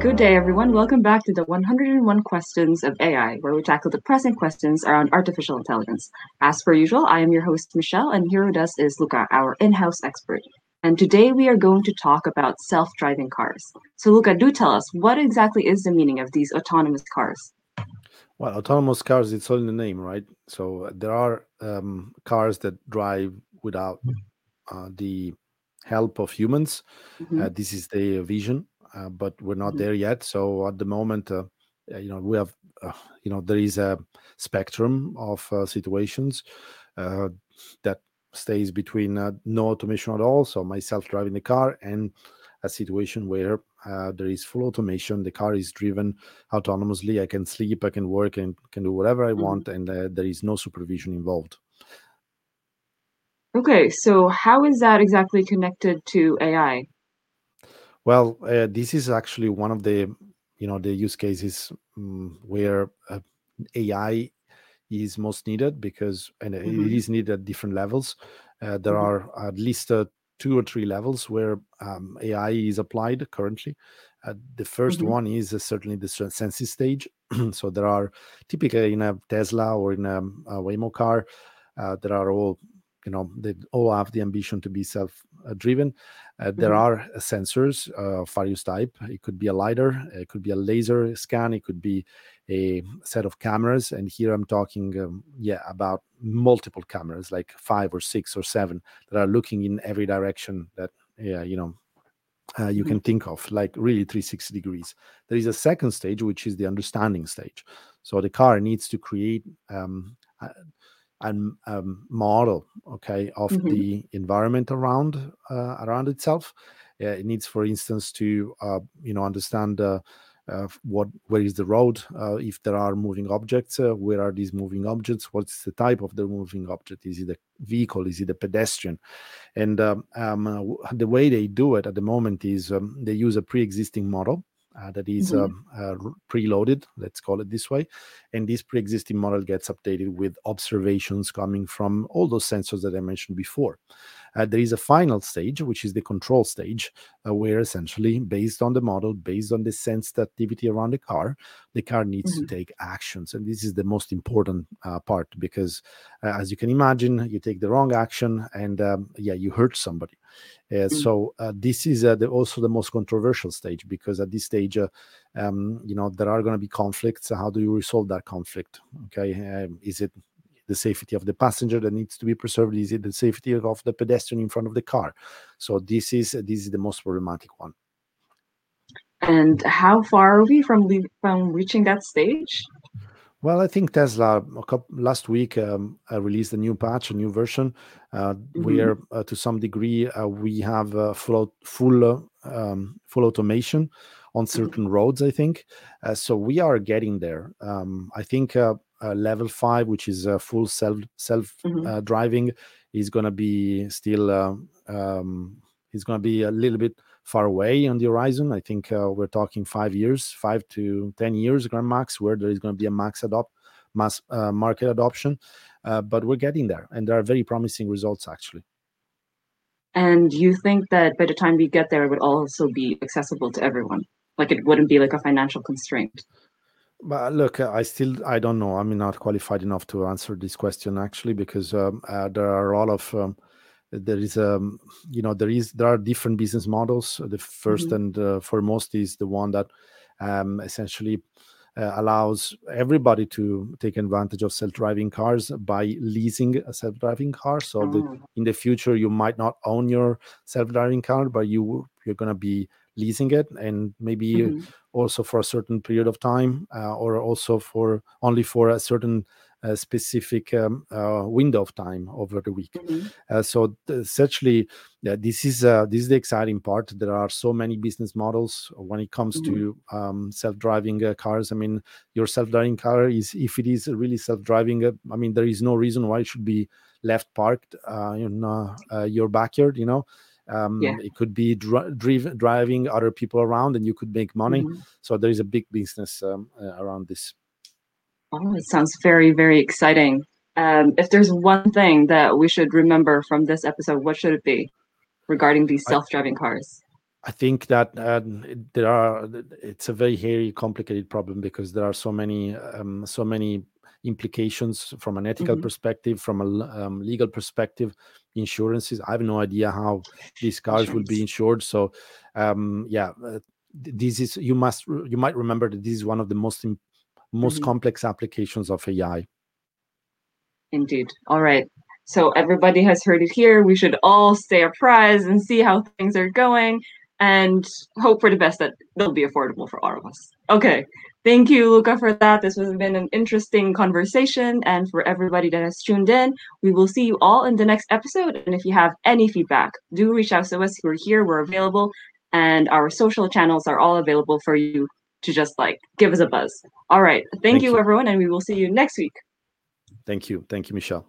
Good day, everyone. Welcome back to the 101 Questions of AI, where we tackle the pressing questions around artificial intelligence. As per usual, I am your host, Michelle, and here with us is Luca, our in house expert. And today we are going to talk about self driving cars. So, Luca, do tell us what exactly is the meaning of these autonomous cars? Well, autonomous cars, it's all in the name, right? So, there are um, cars that drive without uh, the help of humans. hmm Uh, this is the vision but we're not hmm there yet. So at the moment, uh, uh, you know, we have, uh, you know, there is a spectrum of uh, situations uh, that stays between uh, no automation at all, so myself driving the car, and a situation where uh, there is full automation. The car is driven autonomously. I can sleep, I can work, and can do whatever I hmm want, and uh, there is no supervision involved. Okay, so how is that exactly connected to AI? Well, uh, this is actually one of the you know the use cases um, where uh, AI is most needed because and it hmm is needed at different levels. Uh, there hmm are at least uh, two or three levels where um, AI is applied currently. Uh, the first hmm one is uh, certainly the sen- sensing stage. so there are typically in a Tesla or in a, a Waymo car, uh, there are all you know they all have the ambition to be self uh, driven. Uh, there hmm are uh, sensors uh, of various type. It could be a lidar it could be a laser scan it could be a set of cameras and here i'm talking um, yeah about multiple cameras like five or six or seven that are looking in every direction that yeah you know uh, you hmm can think of like really 360 degrees. There is a second stage which is the understanding stage. So the car needs to create um, and um, model okay of hmm the environment around uh, around itself. Uh, it needs for instance to uh, you know understand uh, uh, what where is the road uh, if there are moving objects uh, where are these moving objects? What's the type of the moving object? Is it a vehicle? Is it a pedestrian? And um, um, the way they do it at the moment is um, they use a pre-existing model uh, that is hmm um, uh, preloaded let's call it this way. And this pre-existing model gets updated with observations coming from all those sensors that i mentioned before uh, there is a final stage which is the control stage uh, where essentially based on the model based on the sensed activity around the car the car needs to hmm take actions and this is the most important uh, part because uh, as you can imagine you take the wrong action and um, yeah you hurt somebody uh, so uh, this is uh, the, also the most controversial stage because at this stage, uh, um, you know, there are going to be conflicts. How do you resolve that conflict? Okay, um, is it the safety of the passenger that needs to be preserved? Is it the safety of the pedestrian in front of the car? So this is this is the most problematic one. And how far are we from from reaching that stage? Well, I think Tesla a coup last week um, uh, released a new patch, a new version, uh, hmm where uh, to some degree uh, we have uh, full full uh, um, full automation on hmm certain roads. I think uh, so. We are getting there. Um, I think uh, level five, which is uh, full self self hmm uh, driving, is going to be still uh, um, is going to be a little bit far away on the horizon. I think uh, we're talking five years, five to ten years, Grand Max, where there is going to be a max adopt mass uh, market adoption. Uh, but we're getting there, and there are very promising results actually. And you think that by the time we get there, it would also be accessible to everyone? Like it wouldn't be like a financial constraint. But look, uh, I still I don't know. I'm not qualified enough to answer this question actually because um, uh, there are a lot of um, there is um you know there is there are different business models. The first hmm and uh, foremost is the one that um, essentially uh, allows everybody to take advantage of self-driving cars by leasing a self-driving car. So Oh. in the future you might not own your self-driving car, but you you're gonna be leasing it, and maybe hmm also for a certain period of time, uh, or also for only for a certain uh, specific um, uh, window of time over the week. hmm Uh, so th- essentially, yeah, this is uh, this is the exciting part. There are so many business models when it comes hmm to um, self-driving uh, cars. I mean, your self-driving car is if it is really self-driving. Uh, I mean, there is no reason why it should be left parked uh, in uh, uh, your backyard. You know, Yeah. um, it could be dri- driv- driving other people around, and you could make money. hmm So there is a big business um, uh, around this. Oh, it sounds very, very exciting. Um, if there's one thing that we should remember from this episode, what should it be regarding these self-driving cars? I think that uh, there are. It's a very hairy, complicated problem because there are so many, um, so many implications from an ethical mm-hmm. perspective, from a um, legal perspective, insurances. I have no idea how these cars Insurance. will be insured. So, um, yeah, uh, this is you must you might remember that this is one of the most most mm-hmm. complex applications of AI. Indeed. All right. So everybody has heard it here. We should all stay apprised and see how things are going and hope for the best that they'll be affordable for all of us. Okay. Thank you, Luca, for that. This has been an interesting conversation. And for everybody that has tuned in, we will see you all in the next episode. And if you have any feedback, do reach out to us. We're here, we're available, and our social channels are all available for you to just like give us a buzz. All right. Thank, Thank you, you, everyone, and we will see you next week. Thank you. Thank you, Michelle.